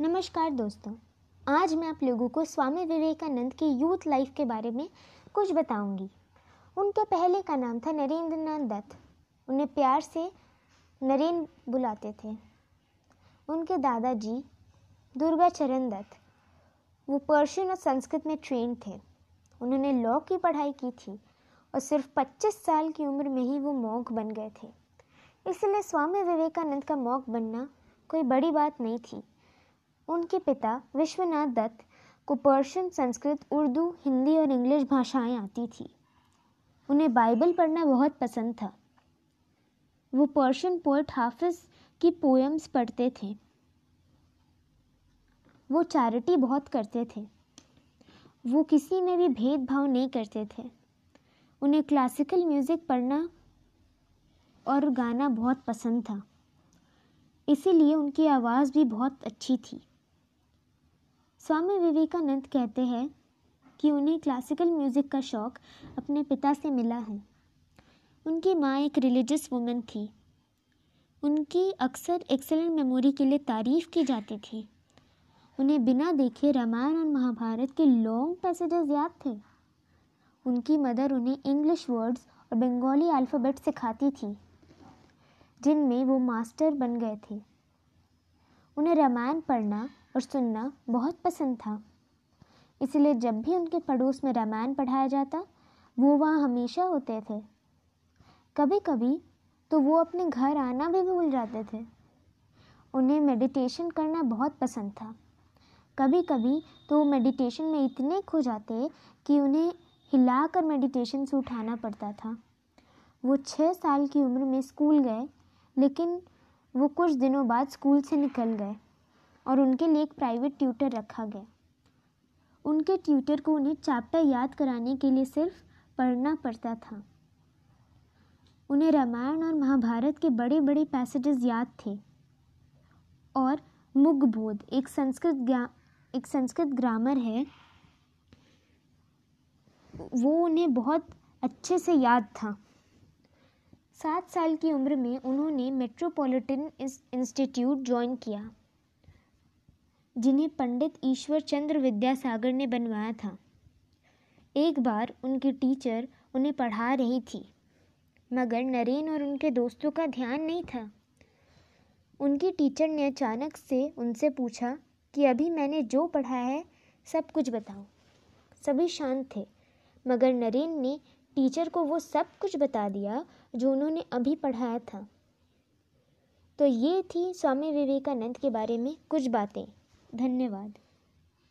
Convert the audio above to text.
नमस्कार दोस्तों। आज मैं आप लोगों को स्वामी विवेकानंद की यूथ लाइफ के बारे में कुछ बताऊँगी। उनके पहले का नाम था नरेंद्र नाथ दत्त। उन्हें प्यार से नरेन बुलाते थे। उनके दादाजी दुर्गा चरण दत्त, वो पर्शियन और संस्कृत में ट्रेन थे। उन्होंने लॉ की पढ़ाई की थी और सिर्फ़ 25 साल की उम्र में ही वो मॉक बन गए थे। इसलिए स्वामी विवेकानंद का मॉक बनना कोई बड़ी बात नहीं थी। उनके पिता विश्वनाथ दत्त को पर्शियन संस्कृत, उर्दू, हिंदी और इंग्लिश भाषाएँ आती थी। उन्हें बाइबल पढ़ना बहुत पसंद था। वो पर्शियन पोएट हाफिज की पोएम्स पढ़ते थे। वो चैरिटी बहुत करते थे। वो किसी में भी भेदभाव नहीं करते थे। उन्हें क्लासिकल म्यूज़िक पढ़ना और गाना बहुत पसंद था। इसीलिए उनकी आवाज़ भी बहुत अच्छी थी। स्वामी विवेकानंद कहते हैं कि उन्हें क्लासिकल म्यूज़िक का शौक़ अपने पिता से मिला है। उनकी माँ एक रिलीजियस वुमेन थी। उनकी अक्सर एक्सेलेंट मेमोरी के लिए तारीफ़ की जाती थी। उन्हें बिना देखे रामायण और महाभारत के लॉन्ग पैसेजेस याद थे। उनकी मदर उन्हें इंग्लिश वर्ड्स और बंगाली अल्फ़ाबेट सिखाती थी, जिनमें वो मास्टर बन गए थे। उन्हें रामायण पढ़ना और सुनना बहुत पसंद था। इसलिए जब भी उनके पड़ोस में रामायण पढ़ाया जाता, वो वहाँ हमेशा होते थे। कभी कभी तो वो अपने घर आना भी भूल जाते थे। उन्हें मेडिटेशन करना बहुत पसंद था। कभी कभी तो वो मेडिटेशन में इतने खो जाते कि उन्हें हिला कर मेडिटेशन से उठाना पड़ता था। वो छः साल की उम्र में स्कूल गए, लेकिन वो कुछ दिनों बाद स्कूल से निकल गए। और उनके लिए एक प्राइवेट ट्यूटर रखा गया। उनके ट्यूटर को उन्हें चैप्टर याद कराने के लिए सिर्फ़ पढ़ना पड़ता था। उन्हें रामायण और महाभारत के बड़े बड़े पैसेजेस याद थे। और मुगबोध, एक संस्कृत एक संस्कृत ग्रामर है, वो उन्हें बहुत अच्छे से याद था। सात साल की उम्र में उन्होंने मेट्रोपॉलिटन इंस्टीट्यूट ज्वाइन किया। जिन्हें पंडित ईश्वर चंद्र विद्यासागर ने बनवाया था। एक बार उनकी टीचर उन्हें पढ़ा रही थी, मगर नरेन और उनके दोस्तों का ध्यान नहीं था। उनकी टीचर ने अचानक से उनसे पूछा कि, अभी मैंने जो पढ़ा है, सब कुछ बताओ। सभी शांत थे, मगर नरेन ने टीचर को वो सब कुछ बता दिया जो उन्होंने अभी पढ़ाया था। तो ये थी स्वामी विवेकानंद के बारे में कुछ बातें। धन्यवाद।